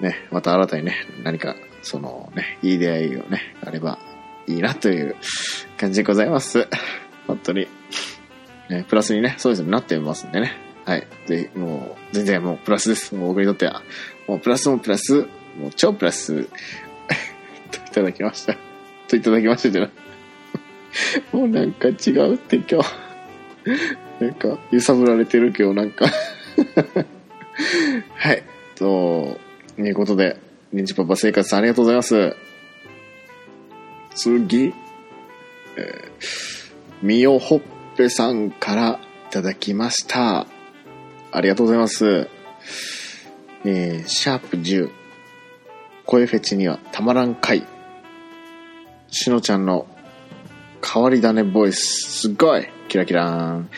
ね、また新たにね、何か、そのね、いい出会いをね、あればいいなという感じでございます。本当に。ね、プラスにね、そうですね、なってますんでね。はい。ぜひ、もう、全然もうプラスです。もう僕にとっては。もうプラスもプラス、もう超プラス、といただきました。といただきましたじゃない。もうなんか違うって今日。なんか、揺さぶられてる今日なんか。はい。と、いうことで、ニンチパパ生活さんありがとうございます。次、えー、みよほっぺさんからいただきました。ありがとうございます。えー、シャープ10、声フェチにはたまらんかい。しのちゃんの変わり種ボイス、すっごいキラキラーン。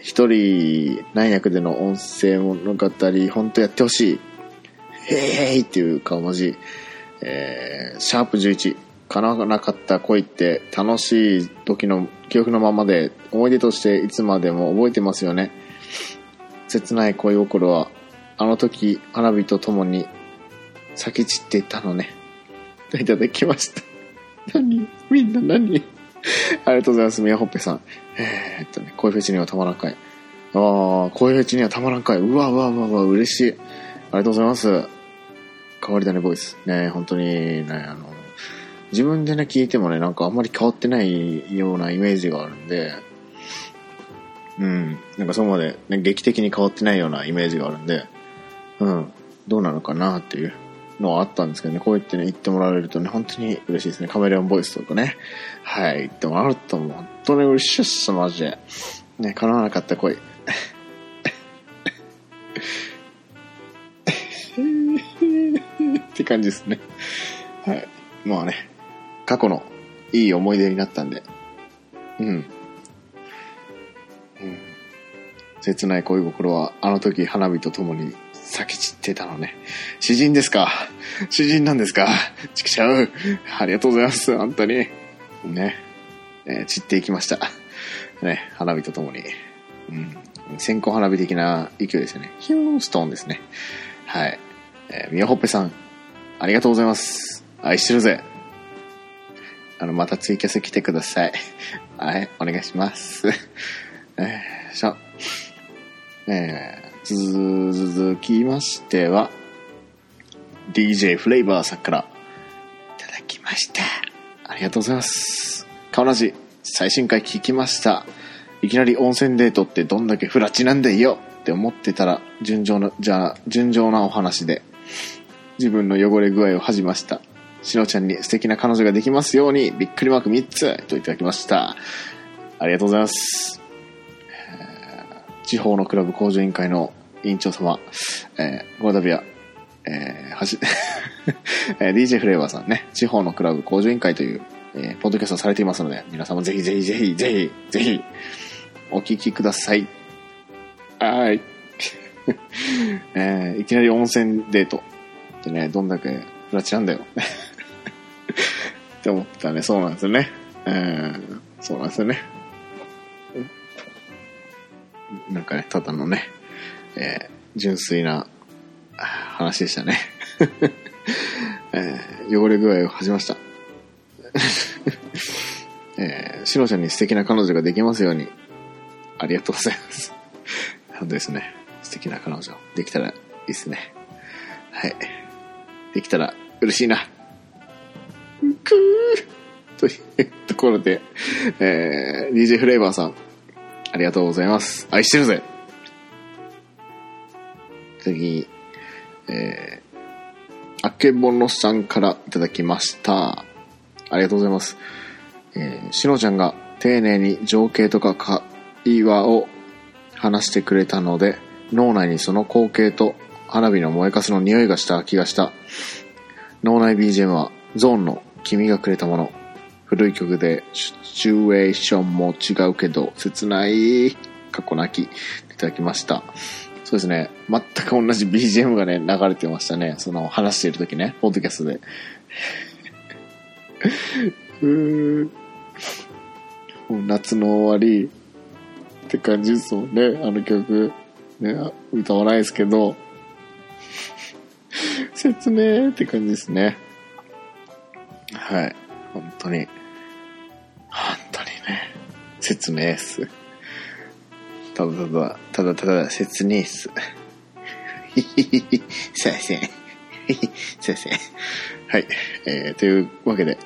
一人何役での音声物語、本当やってほしい。へーいっていう顔文字。えー、シャープ11、叶わなかった恋って楽しい時の記憶のままで思い出としていつまでも覚えてますよね。切ない恋心はあの時花火と共に咲き散っていたのね。いただきました。何？みんな何？ありがとうございます。宮ほっぺさん。えー、っとね、恋フェチにはたまらんかい。ああ、恋フェチにはたまらんかい。うわうわうわうわ、嬉しい。ありがとうございます。変わり種ボイス。ね、本当にね、あの、自分でね、聞いてもね、なんかあんまり変わってないようなイメージがあるんで、うん、なんかそこまで、ね、劇的に変わってないようなイメージがあるんで、うん、どうなのかなっていうのはあったんですけどね、こう言ってね、言ってもらえるとね、本当に嬉しいですね。カメレオンボイスとかね、はい、言ってもらうともう本当に嬉しいっす、マジで。ね、叶わなかった恋。感じですね。はい。まあね、過去のいい思い出になったんで、うん。うん、切ない恋心はあの時花火と共に咲き散ってたのね。詩人ですか？詩人なんですか？ちくしゃう。ありがとうございます。本当に。ね。えー散っていきました。ね、花火と共に。うん。線香花火的な勢いですよね。ヒューストーンですね。はい。えー、みよほっぺさん、ありがとうございます。愛してるぜ。あの、またツイキャス来てください。はい、お願いします。えー、しょ。えー、続きましては、DJ フレイバーさんから、いただきました。ありがとうございます。顔なじ、最新回聞きました。いきなり温泉デートってどんだけフラチなんだよって思ってたら、純情な、じゃあ、純情なお話で、自分の汚れ具合を恥じました。しのちゃんに素敵な彼女ができますように、びっくりマーク3つといただきました。ありがとうございます。地方のクラブ工場委員会の委員長様、えー、この度は、えーはじ、えー DJ フレーバーさんね、地方のクラブ工場委員会という、えーポッドキャストされていますので、皆様ぜひぜひぜひぜひぜひ、お聞きください。はい。えーいきなり温泉デートってね、どんだけフラチなんだよ。って思ったね、そうなんですよね。えーそうなんですよね。なんかね、ただのね、えー純粋な話でしたね。えー汚れ具合を恥じました。えー、しのちゃんに素敵な彼女ができますように、ありがとうございます。本当ですね。素敵な彼女、できたらいいですね。はい。できたら嬉しいな。くーというところで、えー、DJ フレーバーさん、ありがとうございます。愛してるぜ次、えー、あけぼのさんからいただきました。ありがとうございます。えー、しのちゃんが丁寧に情景とか会話を話してくれたので、脳内にその光景と花火の燃えかすの匂いがした気がした。脳内 BGM はゾーンの君がくれたもの。古い曲でシチュエーションも違うけど、切ない、過去なき、いただきました。そうですね。全く同じ BGM がね、流れてましたね。その話している時ね、ポッドキャストで。うん。夏の終わりって感じですもんね、あの曲。ね、歌わないですけど。説明って感じですね。はい。本当に。本当にね。説明っす。ただただ、ただただ説明っす。ひひひひ、すいません。ひひ、すいません。はい。えー、というわけで、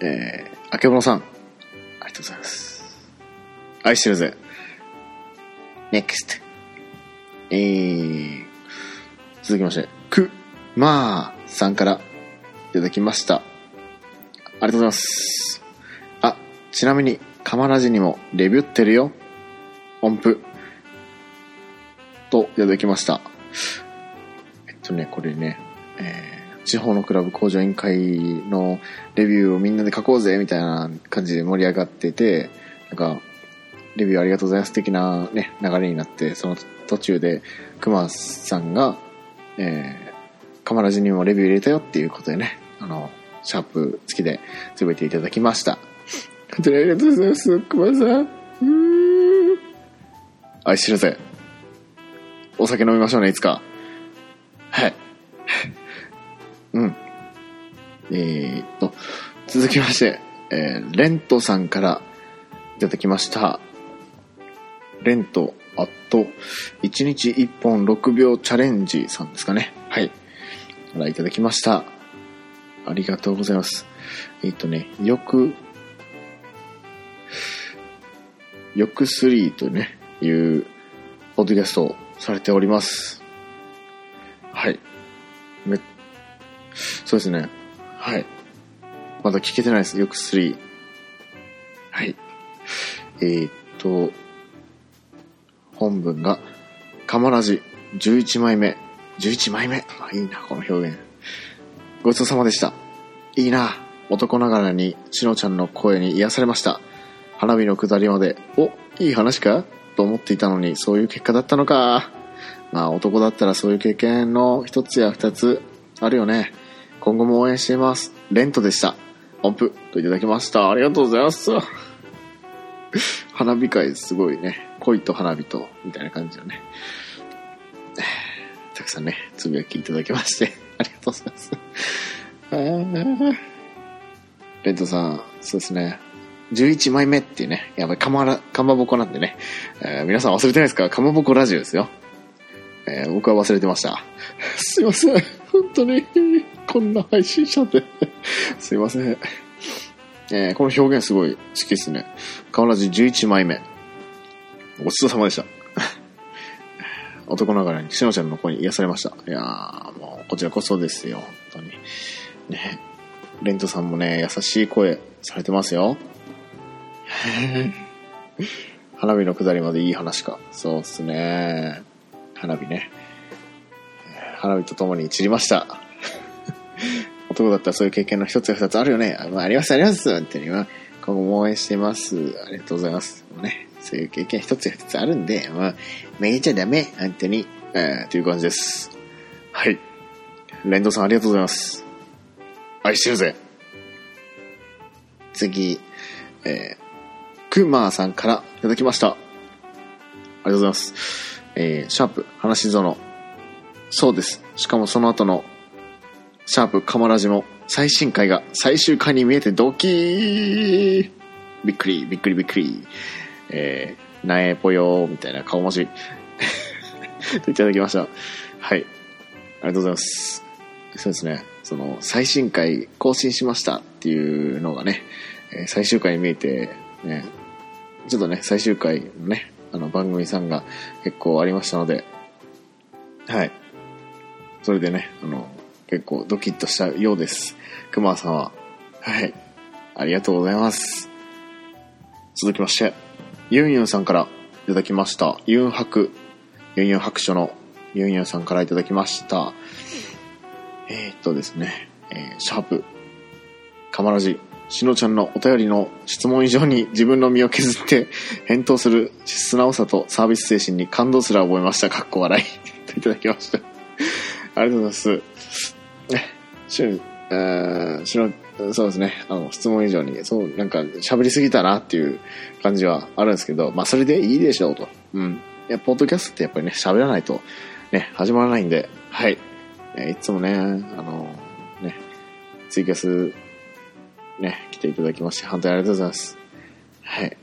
えー、あけぼのさん、ありがとうございます。愛してるぜ。NEXT。えー、続きまして、く、まーさんからいただきました。ありがとうございます。あ、ちなみに、カマラジにもレビューってるよ。音符。と、いただきました。えっとね、これね、えー地方のクラブ工場委員会のレビューをみんなで書こうぜ、みたいな感じで盛り上がってて、なんか、レビューありがとうございます的なね、流れになって、その途中で、熊さんが、えー、カマラジにもレビュー入れたよっていうことでね、あの、シャープ付きでつぶえていただきました。本当にありがとうございます、熊さん。うーん。愛してるぜ。お酒飲みましょうね、いつか。はい。うん。えー、っと、続きまして、えー、レントさんからいただきました。レント、あと、1日1本6秒チャレンジさんですかね。はい。からいただきました。ありがとうございます。えーっとね、よく、よく3とね、いう、ポッドキャストをされております。はい。め、そうですね。はい。まだ聞けてないです。よく3。はい。えーっと、本文が、カマラジ11枚目。11枚目。あ、いいな、この表現。ごちそうさまでした。いいな。男ながらに、しのちゃんの声に癒されました。花火の下りまで、お、いい話か？と思っていたのに、そういう結果だったのか。まあ、男だったらそういう経験の一つや二つあるよね。今後も応援しています。レントでした。音符といただきました。ありがとうございます。花火会すごいね。恋と花火と、みたいな感じのね。さんね、つぶやきいただきまして、ありがとうございます。レントさん、そうですね。11枚目っていうね、やばい、かまら、かまぼこなんでね、えー皆さん忘れてないですか？かまぼこラジオですよ。えー僕は忘れてました。すいません。本当に、こんな配信者で。すいません。えーこの表現すごい好きですね。かまらじ11枚目。ごちそうさまでした。男ながらに、しのちゃんの声に癒されました。いやー、もう、こちらこそですよ。本当に。ね。レントさんもね、優しい声されてますよ。花火の下りまでいい話か。そうっすね。花火ね。花火とともに散りました。男だったらそういう経験の一つや二つあるよね。あ,、まあ、ありますあります。本当に。まあ、今後も応援しています。ありがとうございます。もうね、そういう経験一つや二つあるんで、まあ、めげちゃダメ。本当に。えー、という感じです。はい。レンドさんありがとうございます。愛してるぜ。次、えー、クマーさんからいただきました。ありがとうございます。えー、シャープ、話し園。そうです。しかもその後の、シャープ、カマラジも、最新回が最終回に見えてドキーびっくり、びっくりびっくり。えー、なえぽよーみたいな顔文字。といただきました。はい。ありがとうございます。そうですね。その、最新回更新しましたっていうのがね、え最終回に見えて、ね、ちょっとね、最終回のね、あの番組さんが結構ありましたので、はい。それでね、あの、結構ドキッとしたようです。熊さんは。はい。ありがとうございます。続きまして、ユンユンさんからいただきました。ユン白、ユンユン白書のユンユンさんからいただきました。えー、っとですね、えーシャープ、カマラジ、しのちゃんのお便りの質問以上に自分の身を削って返答する素直さとサービス精神に感動すら覚えました。かっこ笑い。といただきました。ありがとうございます。えーしの、そうですね、あの、質問以上に、そう、なんか喋りすぎたなっていう感じはあるんですけど、まあそれでいいでしょうと。うん。いや、ポッドキャストってやっぱりね、喋らないとね、始まらないんで、はい。えーいつもね、あの、ね、ツイキャス、ね、来ていただきまして、本当にありがとうございます。はい。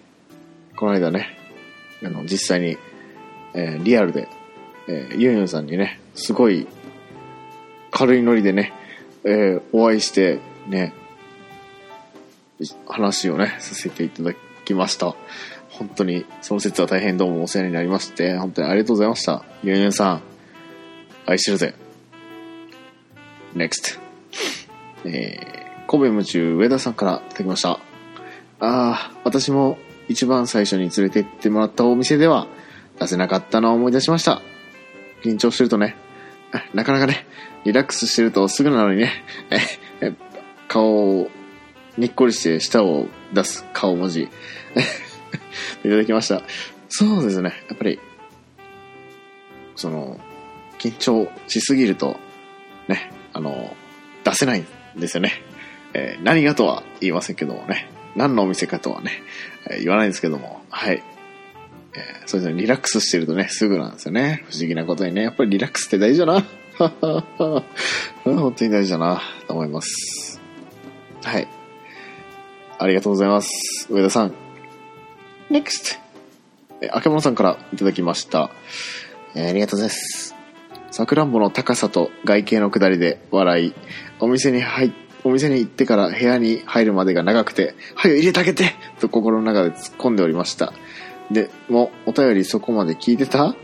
この間ね、あの、実際に、えーリアルで、えーユンユンさんにね、すごい、軽いノリでね、えーお会いして、ね、話をね、させていただきました。本当に、その説は大変どうもお世話になりまして、本当にありがとうございました。ユンユンさん、愛してるぜ。NEXT。えー、神戸夢中上田さんからいただきました。ああ、私も一番最初に連れて行ってもらったお店では出せなかったのを思い出しました。緊張してるとね、なかなかね、リラックスしてるとすぐなのにね、顔をにっこりして舌を出す顔文字。いただきました。そうですね。やっぱり、その、緊張しすぎると、ね、あの、出せないんですよね。えー何がとは言いませんけどもね。何のお店かとはね、え言わないんですけども、はい。えーそうですね、リラックスしてるとね、すぐなんですよね。不思議なことにね、やっぱりリラックスって大事だな。本当に大事だな、と思います。はい。ありがとうございます。上田さん。NEXT! え、あけものさんからいただきました。えーありがとうございます。さくらんぼの高さと外形の下りで笑い、お店に入っお店に行ってから部屋に入るまでが長くて、はよ入れてあげてと心の中で突っ込んでおりました。で、もう、お便りそこまで聞いてた？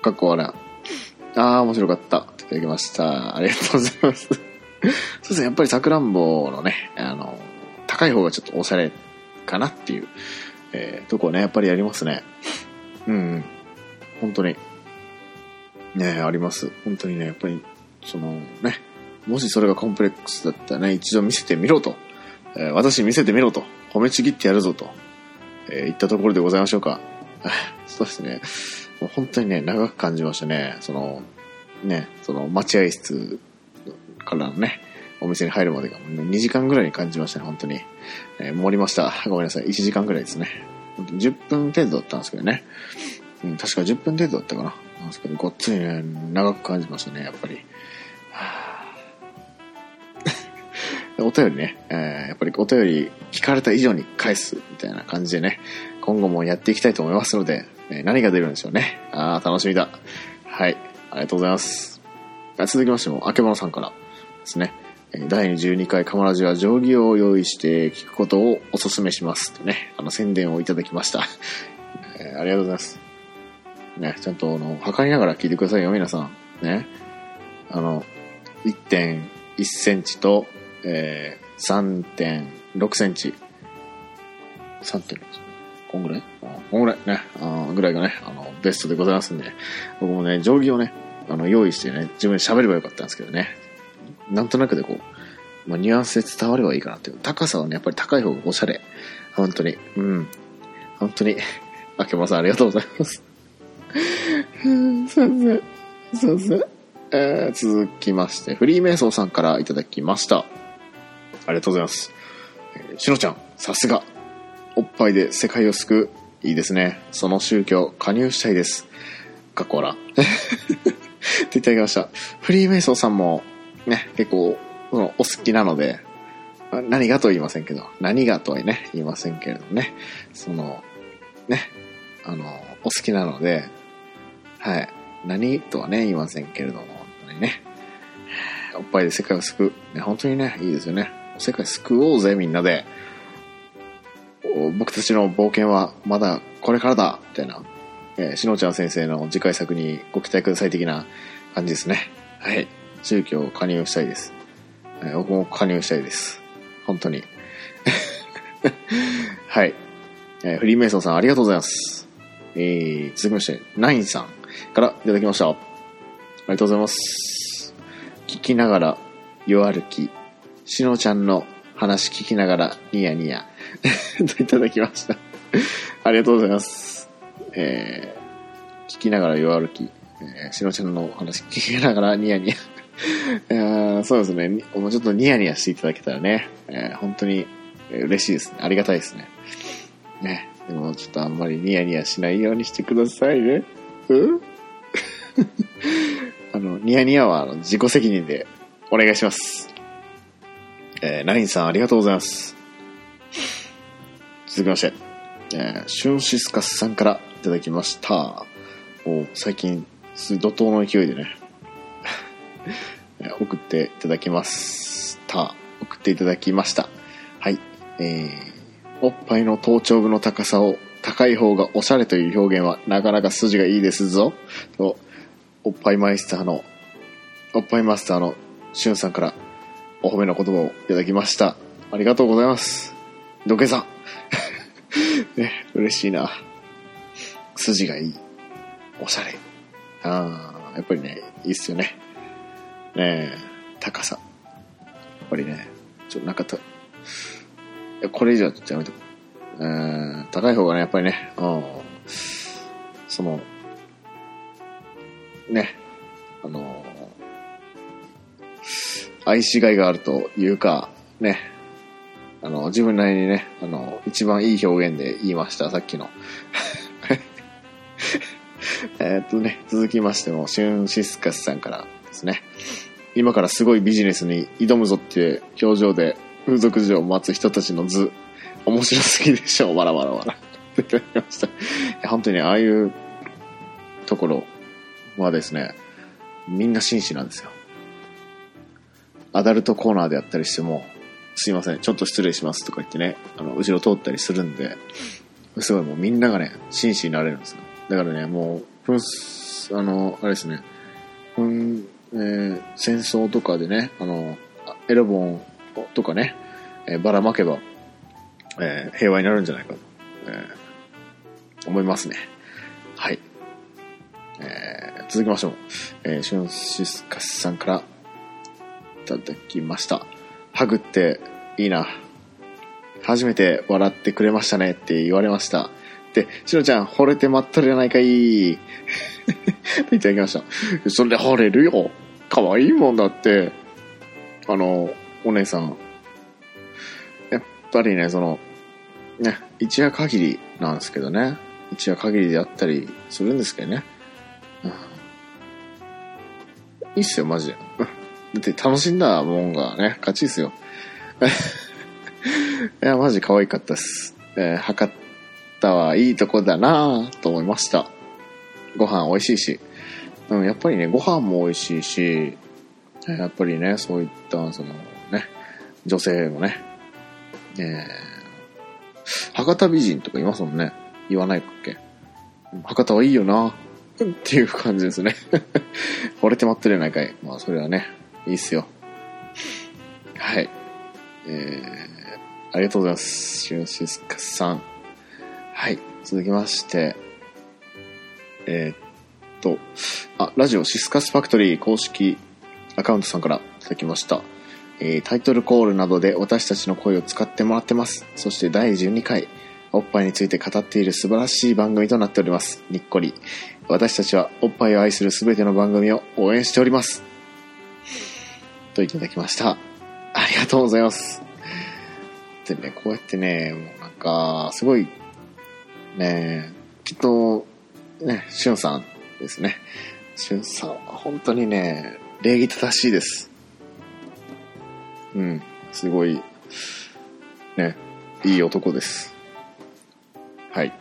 かっこ笑い。あ、面白かった。いただきました。ありがとうございます。そうですね、やっぱりさくらんぼのね、あの、高い方がちょっとおしゃれかなっていう、えーとこね、やっぱりありますね。うん、うん。本当に。ねあります。本当にね、やっぱり、そのね、もしそれがコンプレックスだったらね、一度見せてみろと。えー私見せてみろと。褒めちぎってやるぞと。えー言ったところでございましょうか。そうですね。もう本当にね、長く感じましたね。その、ね、その待合室からのね、お店に入るまでが2時間ぐらいに感じましたね、本当に。えー盛りました。ごめんなさい。1時間ぐらいですね。10分程度だったんですけどね。うん、確か10分程度だったかな。なんですけど、ごっつりね、長く感じましたね、やっぱり。お便りね、えーやっぱりお便り聞かれた以上に返すみたいな感じでね、今後もやっていきたいと思いますので、えー何が出るんでしょうね。あー、楽しみだ。はい、ありがとうございます。続きましても、あけぼのさんからですね、第12回カマラジは定規を用意して聞くことをお勧めしますとね、あの宣伝をいただきました。えーありがとうございます。ね、ちゃんとあの、測りながら聞いてくださいよ、皆さん。ね。あの、1.1センチと、えー、3.6センチ。3.6こんぐらい？こんぐらいね、あぐらいがね、あの、ベストでございますんで、僕もね、定規をね、あの、用意してね、自分で喋ればよかったんですけどね。なんとなくでこう、まあ、ニュアンスで伝わればいいかなっていう。高さはね、やっぱり高い方がおしゃれ。本当に。うん。本当に。あけまさんありがとうございます。すいません。すいません。えー続きまして、フリーメイソーさんからいただきました。ありがとうございます。えしのちゃん、さすが。おっぱいで世界を救う。いいですね。その宗教、加入したいです。かっこら。っていただきました。フリーメイソーさんも、ね、結構、そのお好きなので、何がとは言いませんけど、何がとはね、言いませんけれどもね、その、ね、あの、お好きなので、はい。何とはね、言いませんけれども、本当にね。おっぱいで世界を救う。ね、本当にね、いいですよね。世界救おうぜ、みんなで。僕たちの冒険はまだこれからだ、みたいな。えーしのちゃん先生の次回作にご期待ください的な感じですね。はい。宗教加入したいです。えー僕も加入したいです。本当に。はい。えーフリーメイソンさんありがとうございます。えー、続きまして、ナインさんからいただきました。ありがとうございます。聞きながら、夜歩き、しのちゃんの話聞きながら、ニヤニヤ、といただきました。ありがとうございます。えー、聞きながら夜歩き、えーしのちゃんの話聞きながら、ニヤニヤ。いやーそうですね。もうちょっとニヤニヤしていただけたらね、えー本当に嬉しいですね。ありがたいですね。ね。でもちょっとあんまりニヤニヤしないようにしてくださいね。う？ん あの、ニヤニヤは自己責任でお願いします。えー、ナインさんありがとうございます。続きまして、えー、シュンシスカスさんからいただきました。お最近、怒涛の勢いでね、送っていただきました。送っていただきました。はい。えー、おっぱいの頭頂部の高さを高い方がおしゃれという表現はなかなか筋がいいですぞ。と、おっぱいマイスターの、おっぱいマスターのしゅんさんからお褒めの言葉をいただきました。ありがとうございます。どけさん。ね、嬉しいな。筋がいい。おしゃれ。ああ、やっぱりね、いいっすよね。ねえ、高さ。やっぱりね、ちょっとなんかた、これ以上はちょっとやめとこう。うん、高い方がね、やっぱりね、うん、その、ね、あの、愛しがいがあるというか、ね、あの、自分なりにね、あの、一番いい表現で言いました、さっきの。えっとね、続きましても、シュンシスカスさんからですね。今からすごいビジネスに挑むぞっていう表情で風俗嬢を待つ人たちの図、面白すぎでしょう、わらわらわら。いただきました。本当にねああいうところはですね、みんな紳士なんですよ。アダルトコーナーでやったりしても、すいません、ちょっと失礼しますとか言ってね、あの、後ろ通ったりするんで、すごいもうみんながね、紳士になれるんですよ。だからね、もう、ふん、あの、あれですね、ふん、えー戦争とかでね、あの、エロボンとかね、えーばらまけば、えー平和になるんじゃないかと、えー思いますね。はい。えー続きましょう。えーシュンシスカスさんからただきました。ハグっていいな。初めて笑ってくれましたねって言われました。で、しのちゃん、惚れてまっとるやないかい。いただきました。それで惚れるよ。可愛いもんだって。あの、お姉さん。やっぱりね、その、ね、一夜限りなんですけどね。一夜限りでやったりするんですけどね。うん、いいっすよ、マジで。だって楽しんだもんがね、勝ちですよ。いや、マジ可愛かったっす。えー博多はいいとこだなぁと思いました。ご飯美味しいし。うん、やっぱりね、ご飯も美味しいし、やっぱりね、そういった、そのね、女性のね、えー、博多美人とかいますもんね。言わないっけ。博多はいいよなっていう感じですね。惚れてまってるやないかい。まあ、それはね、いいっすよ。はい。えー、ありがとうございます。シュンシスカさん。はい。続きまして、えーっと、あ、ラジオシスカスファクトリー公式アカウントさんからいただきました。えータイトルコールなどで私たちの声を使ってもらってます。そして第12回、おっぱいについて語っている素晴らしい番組となっております。にっこり。私たちはおっぱいを愛するすべての番組を応援しております。といただきました。ありがとうございます。でね、こうやってね、もうなんか、すごい、ねきっと、ね、しゅんさんですね。しゅんさんは本当にね、礼儀正しいです。うん、すごい、ね、いい男です。はい。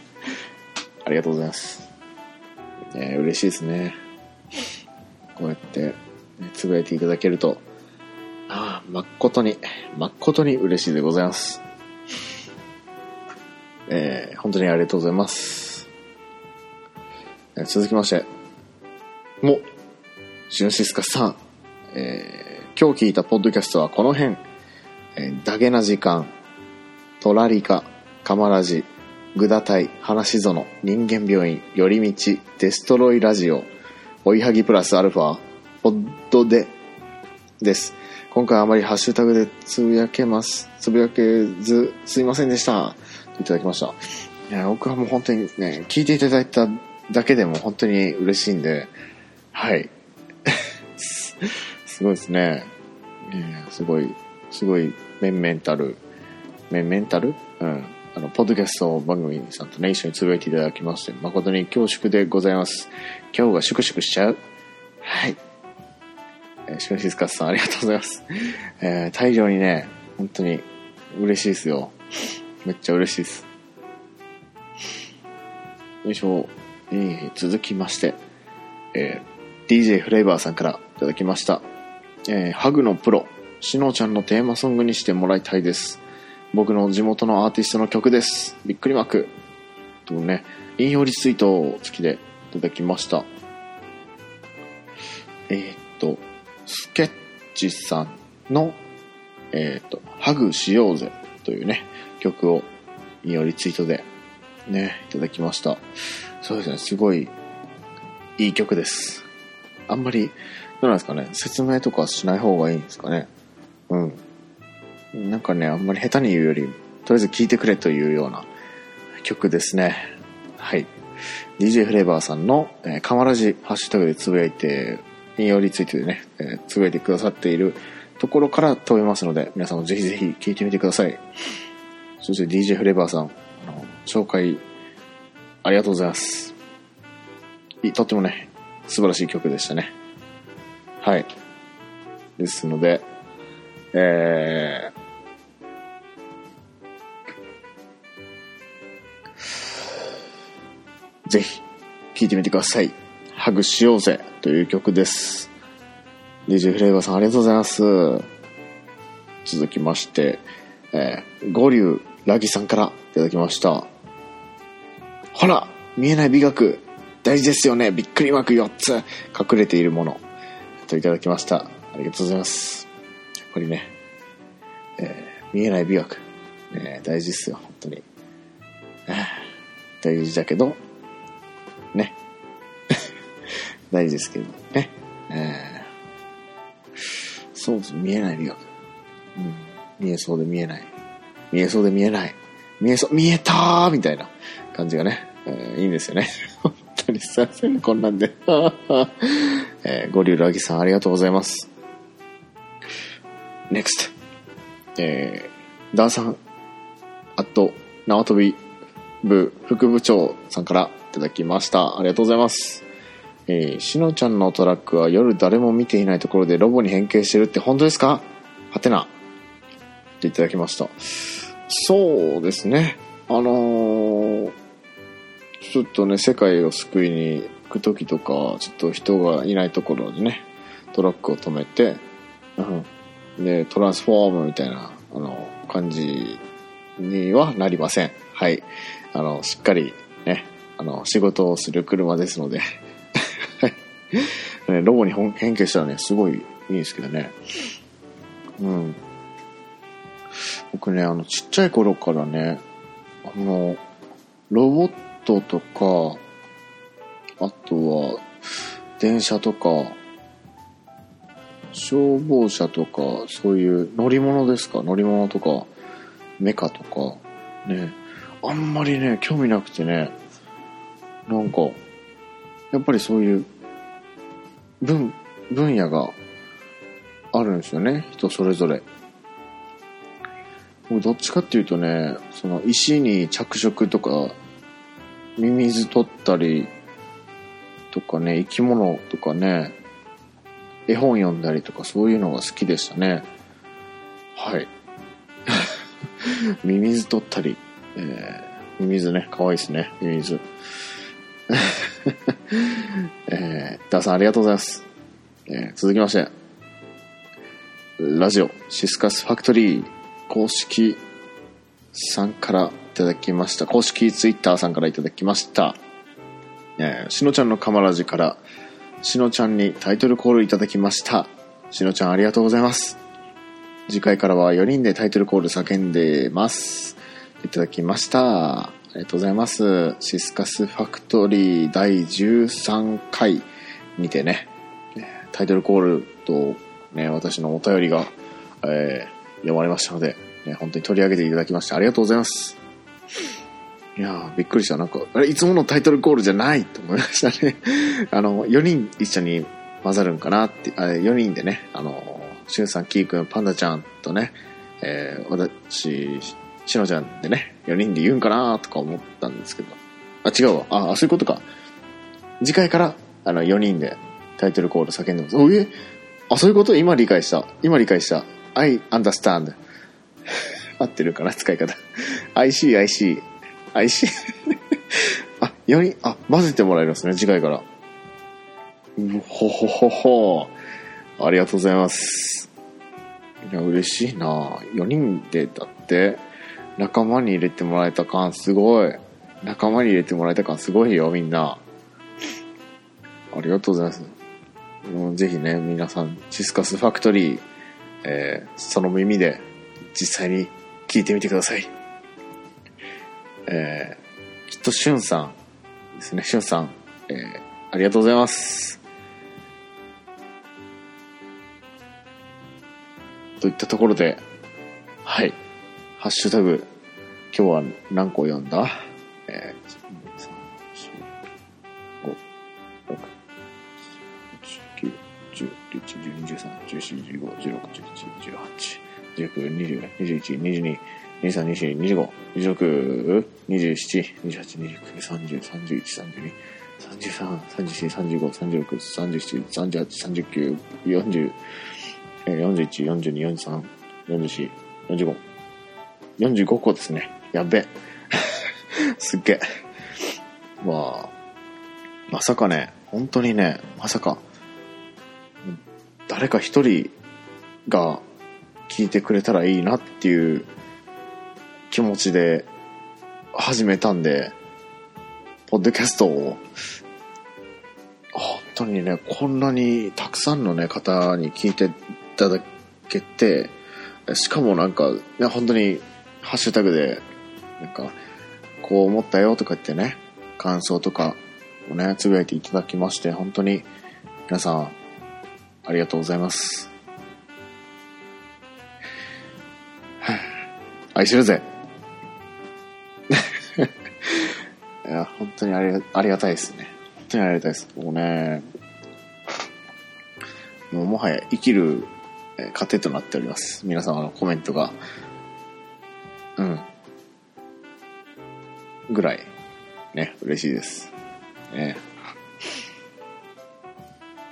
ありがとうございます。ね、嬉しいですね。こうやって、つぶやいていただけると、ああ、誠に、誠に嬉しいでございます。えー、本当にありがとうございます。えー続きまして、も、シュンシスカさん、えー、今日聞いたポッドキャストはこの辺、えー、ダゲな時間、トラリカ、カマラジ、グダタイ、話し園、人間病院、寄り道、デストロイラジオ、追いはぎプラスアルファ、ポッドで、です。今回あまりハッシュタグでつぶやけます。つぶやけず、すいませんでした。いただきました。いや、僕はもう本当にね、聞いていただいただけでも本当に嬉しいんで、はい。す すごいですね。えーすごい、すごい、メンメンタル、メンメンタル？うん。あの、ポッドキャスト番組さんとね、一緒につぶやいていただきまして、誠に恐縮でございます。今日が粛々しちゃう？はい。えー、シュンシスカスさんありがとうございます。えー、大量にね、本当に嬉しいですよ。めっちゃ嬉しいです。よいしょ。えー、続きまして、えー、DJ フレイバーさんからいただきました。えー、ハグのプロ、しのちゃんのテーマソングにしてもらいたいです。僕の地元のアーティストの曲です。びっくりマーク。とね、引用リツイート付きでいただきました。えーっと、スケッチさんの、えーっと、ハグしようぜというね、曲を引用リツイートでね、いただきました。そうですね、すごいいい曲です。あんまり、どうなんですかね、説明とかしない方がいいんですかね。うん。なんかね、あんまり下手に言うより、とりあえず聴いてくれというような曲ですね。はい。DJ フレーバーさんの、えー、カマラジハッシュタグでつぶやいて、引用リツイートでね、えーつぶやいてくださっているところから飛べますので、皆さんもぜひぜひ聴いてみてください。そして DJ フレーバーさん、あの、紹介、ありがとうございます。とってもね、素晴らしい曲でしたね。はい。ですので、えー、ぜひ、聴いてみてください。ハグしようぜという曲です。DJ フレーバーさんありがとうございます。続きまして、えー、ゴリュウラギさんからいただきました。ほら見えない美学大事ですよねびっくりマーク4つ隠れているものといただきました。ありがとうございます。やっぱりね、えー見えない美学、ね、大事ですよ、本当に。あー大事だけど、大事ですけどね。えーそうです、見えない美学。うん、見えそうで見えない。見えそうで見えない。見えそう、見えたーみたいな感じがね、えーいいんですよね。本当にすいませんね、こんなんで。えー、ゴリュウラギさんありがとうございます。NEXT。えー、ダーさん、あと、縄跳び部副部長さんからいただきました。ありがとうございます。えー、しのちゃんのトラックは夜誰も見ていないところでロボに変形してるって本当ですか？はてな。っていただきました。そうですね。あのー、ちょっとね、世界を救いに行く時とか、ちょっと人がいないところにね、トラックを止めて、うん。で、トランスフォームみたいな、あの、感じにはなりません。はい。あの、しっかりね、あの、仕事をする車ですので、ねロボに変形したらね、すごいいいんですけどね。うん。僕ね、あの、ちっちゃい頃からね、あの、ロボットとか、あとは、電車とか、消防車とか、そういう乗り物ですか？乗り物とか、メカとか、ね、あんまりね、興味なくてね、なんか、やっぱりそういう、分、分野があるんですよね、人それぞれ。僕どっちかっていうとね、その石に着色とか、ミミズ取ったりとかね、生き物とかね、絵本読んだりとかそういうのが好きでしたね。はい。ミミズ取ったり、えー、ミミズね、可愛いですね、ミミズ。えー、ダーさんありがとうございます。えー続きまして、ラジオシスカスファクトリー公式さんからいただきました。公式ツイッターさんからいただきました。えーしのちゃんのカマラジから、しのちゃんにタイトルコールいただきました。しのちゃんありがとうございます。次回からは4人でタイトルコール叫んでます。いただきました。ありがとうございます。シスカスファクトリー第13回にてね、タイトルコールとね、私のお便りが、えー読まれましたので、ね、本当に取り上げていただきましてありがとうございます。いやー、びっくりした。なんか、あれ、いつものタイトルコールじゃないと思いましたね。あの、4人一緒に混ざるんかなって、あ4人でね、あの、しゅんさん、きーくん、パンダちゃんとね、えー、私、しのちゃんでね、4人で言うんかなとか思ったんですけど。あ、違うわ。あ、そういうことか。次回から、あの、4人でタイトルコール叫んでます。おえ？あ、そういうこと？今理解した。今理解した。I understand. 合ってるかな使い方。IC, IC, IC. あ、4人、あ、混ぜてもらえるんですね、次回から。うほほほほ。ありがとうございます。いや、嬉しいな4人でだって、仲間に入れてもらえた感すごい。仲間に入れてもらえた感すごいよ、みんな。ありがとうございます。もうぜひね、皆さん、シスカスファクトリー、えーその耳で実際に聞いてみてください。えーきっとしゅんさんですね、しゅんさん、えーありがとうございます。といったところで、はい。ハッシュタグ、今日は何個読んだ？えー、1 2 3 4 5 6 7 9 10 11 12 13 14 15 16 17 18 19 20 21 22 23 24 25 26 27 28 29 30 31 32 33 34 35 36 37 38 39 40えー41、42、43、44、45。45個ですね。やべ。すっげえ。まあ、まさかね、本当にね、まさか、誰か一人が聞いてくれたらいいなっていう気持ちで始めたんで、ポッドキャストを、本当にね、こんなにたくさんのね、方に聞いていただけて、しかもなんか、ね、本当に、ハッシュタグで、なんか、こう思ったよとか言ってね、感想とかをね、つぶやいていただきまして、本当に、皆さん、ありがとうございます。愛してるぜ。いや、本当にありがありがたいですね。本当にありがたいです。もうね、もうもはや生きる糧となっております。皆様のコメントが、うん、ぐらい、ね、嬉しいです。ね、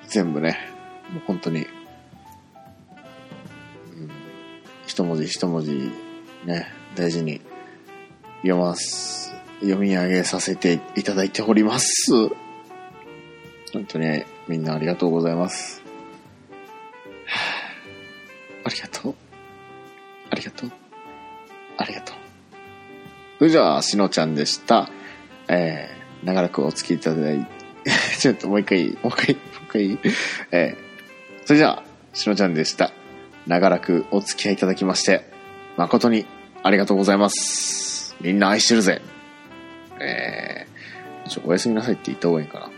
全部ね、もう本当に、うん、一文字一文字、ね、大事に読ます。読み上げさせていただいております。本当にみんなありがとうございます。ありがとう。ありがとう。ありがとう。それじゃあ、しのちゃんでした。えー、長らくお付きいただいて、ちょっともう一回もう一回もう一回えー、それじゃあ、しのちゃんでした。長らくお付き合いいただきまして、誠にありがとうございます。みんな愛してるぜ。えー、ちょ、おやすみなさいって言った方がいいかな。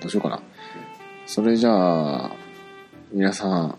どうしようかな。それじゃあ、皆さん、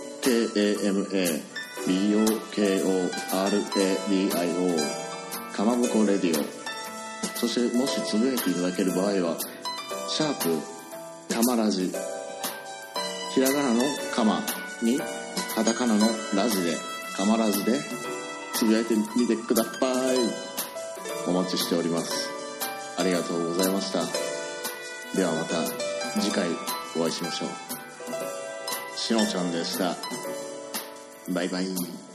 KAMABOKORADIO かまぼこレディオそしてもしつぶやいていただける場合はシャープかまラジひらがなのかまにカタカナのラジでかまラジでつぶやいてみてください。お待ちしております。ありがとうございました。ではまた次回お会いしましょう。しのちゃんでした。バイバイ。